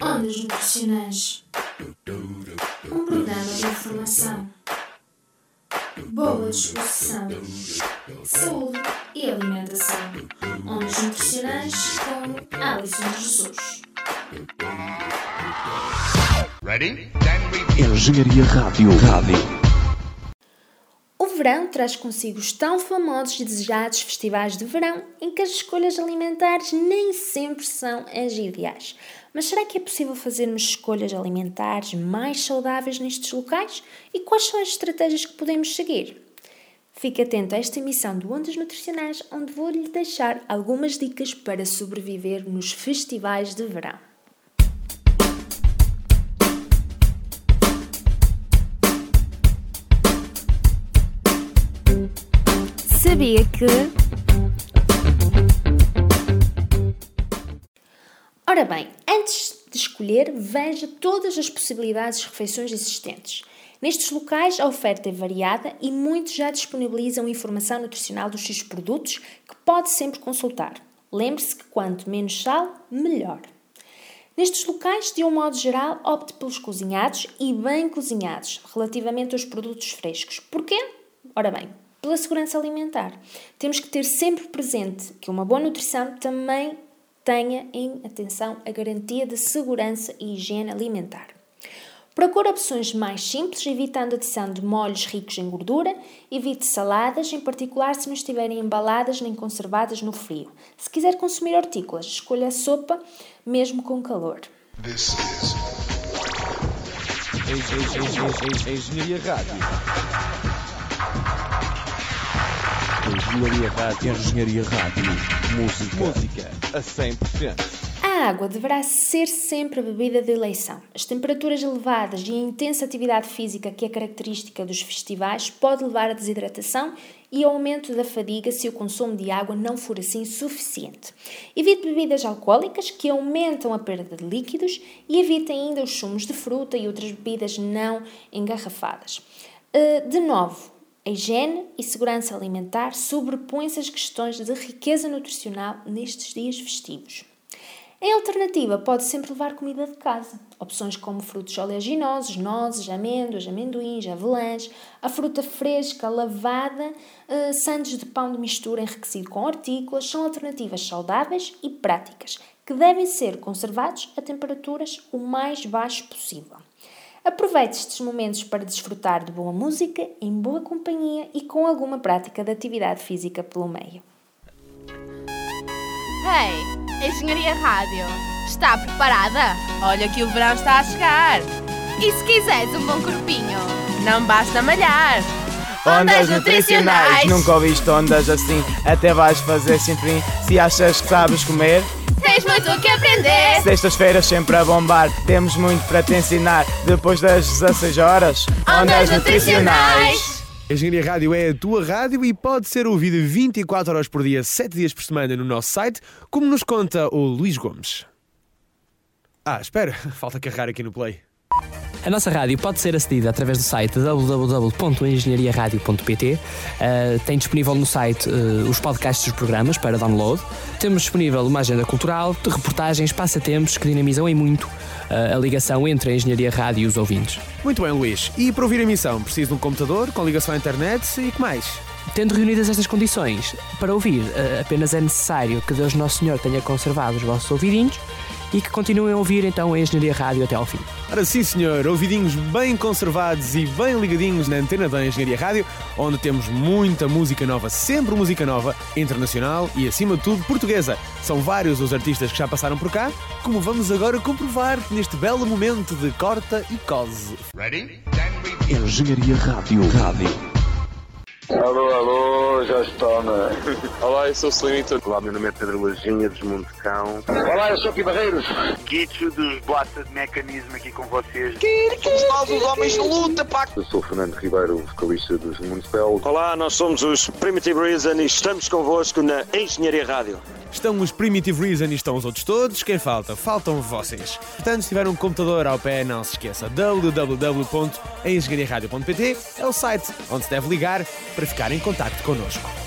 Ondas Nutricionais Um programa de informação, boa disposição, saúde e alimentação. Ondas Nutricionais com Alison Jesus. Ready? Engenharia Rádio. Rádio. Verão traz consigo os tão famosos e desejados festivais de verão em que as escolhas alimentares nem sempre são as ideais. Mas será que é possível fazermos escolhas alimentares mais saudáveis nestes locais? E quais são as estratégias que podemos seguir? Fique atento a esta emissão de Ondas Nutricionais, onde vou-lhe deixar algumas dicas para sobreviver nos festivais de verão. Sabia que. Ora bem, antes de escolher, veja todas as possibilidades de refeições existentes. Nestes locais, a oferta é variada e muitos já disponibilizam informação nutricional dos seus produtos que pode sempre consultar. Lembre-se que quanto menos sal, melhor. Nestes locais, de um modo geral, opte pelos cozinhados e bem cozinhados, relativamente aos produtos frescos. Porquê? Ora bem, pela segurança alimentar. Temos que ter sempre presente que uma boa nutrição também tenha em atenção a garantia de segurança e higiene alimentar. Procure opções mais simples, evitando a adição de molhos ricos em gordura. Evite saladas, em particular se não estiverem embaladas nem conservadas no frio. Se quiser consumir hortícolas, escolha a sopa, mesmo com calor. This is Engenharia Rádio. Engenharia Rádio. Engenharia Rádio. Música. Música a 100%. A água deverá ser sempre a bebida de eleição. As temperaturas elevadas e a intensa atividade física que é característica dos festivais pode levar à desidratação e ao aumento da fadiga se o consumo de água não for assim suficiente. Evite bebidas alcoólicas que aumentam a perda de líquidos e evite ainda os sumos de fruta e outras bebidas não engarrafadas. Uh, De novo, a higiene e segurança alimentar sobrepõem-se às questões de riqueza nutricional nestes dias festivos. Em alternativa, pode sempre levar comida de casa. Opções como frutos oleaginosos, nozes, amêndoas, amendoins, avelãs, a fruta fresca, lavada, eh, sandes de pão de mistura enriquecido com hortícolas são alternativas saudáveis e práticas que devem ser conservados a temperaturas o mais baixo possível. Aproveite estes momentos para desfrutar de boa música, em boa companhia e com alguma prática de atividade física pelo meio. Ei, Engenharia Rádio, está preparada? Olha que o verão está a chegar. E se quiseres um bom corpinho, não basta malhar. Ondas nutricionais, nunca ouviste ondas assim, até vais fazer sempre se achas que sabes comer. Tens muito o que aprender. Sextas-feiras sempre a bombar, temos muito para te ensinar. Depois das 16 horas, Ondas nutricionais. A Engenharia Rádio é a tua rádio e pode ser ouvida 24 horas por dia, 7 dias por semana no nosso site, como nos conta o Luís Gomes. Ah, espera, falta carregar aqui no play. A nossa rádio pode ser acedida através do site www.engenhariaradio.pt. Uh, tem disponível no site uh, os podcasts dos programas para download. Temos disponível uma agenda cultural, de reportagens, passatempos que dinamizam em muito uh, a ligação entre a Engenharia Rádio e os ouvintes. Muito bem, Luís. E para ouvir a emissão, preciso de um computador com ligação à internet e que mais? Tendo reunidas estas condições, para ouvir apenas é necessário que Deus Nosso Senhor tenha conservado os vossos ouvidinhos e que continuem a ouvir então a Engenharia Rádio até ao fim. Ora sim, senhor, ouvidinhos bem conservados e bem ligadinhos na antena da Engenharia Rádio, onde temos muita música nova, sempre música nova, internacional e, acima de tudo, portuguesa. São vários os artistas que já passaram por cá, como vamos agora comprovar neste belo momento de corta e cose. ready? Then we Engenharia Rádio. Rádio. Alô, alô, já está, né? Olá, eu sou o Selenito. Olá, meu nome é Pedro Lajinha, dos Montecão. Olá, eu sou Aqui Barreiros. Guicho dos Blasta de Mecanismo aqui com vocês. Nós, os homens de luta, pá! Eu sou o Fernando Ribeiro, vocalista dos Municipal. Olá, nós somos os Primitive Reason e estamos convosco na Engenharia Rádio. Estão os Primitive Reason e estão os outros todos. Quem falta? Faltam vocês. Portanto, se tiver um computador ao pé, não se esqueça. www.engenhariaradio.pt é o site onde se deve ligar para ficar em contacto connosco.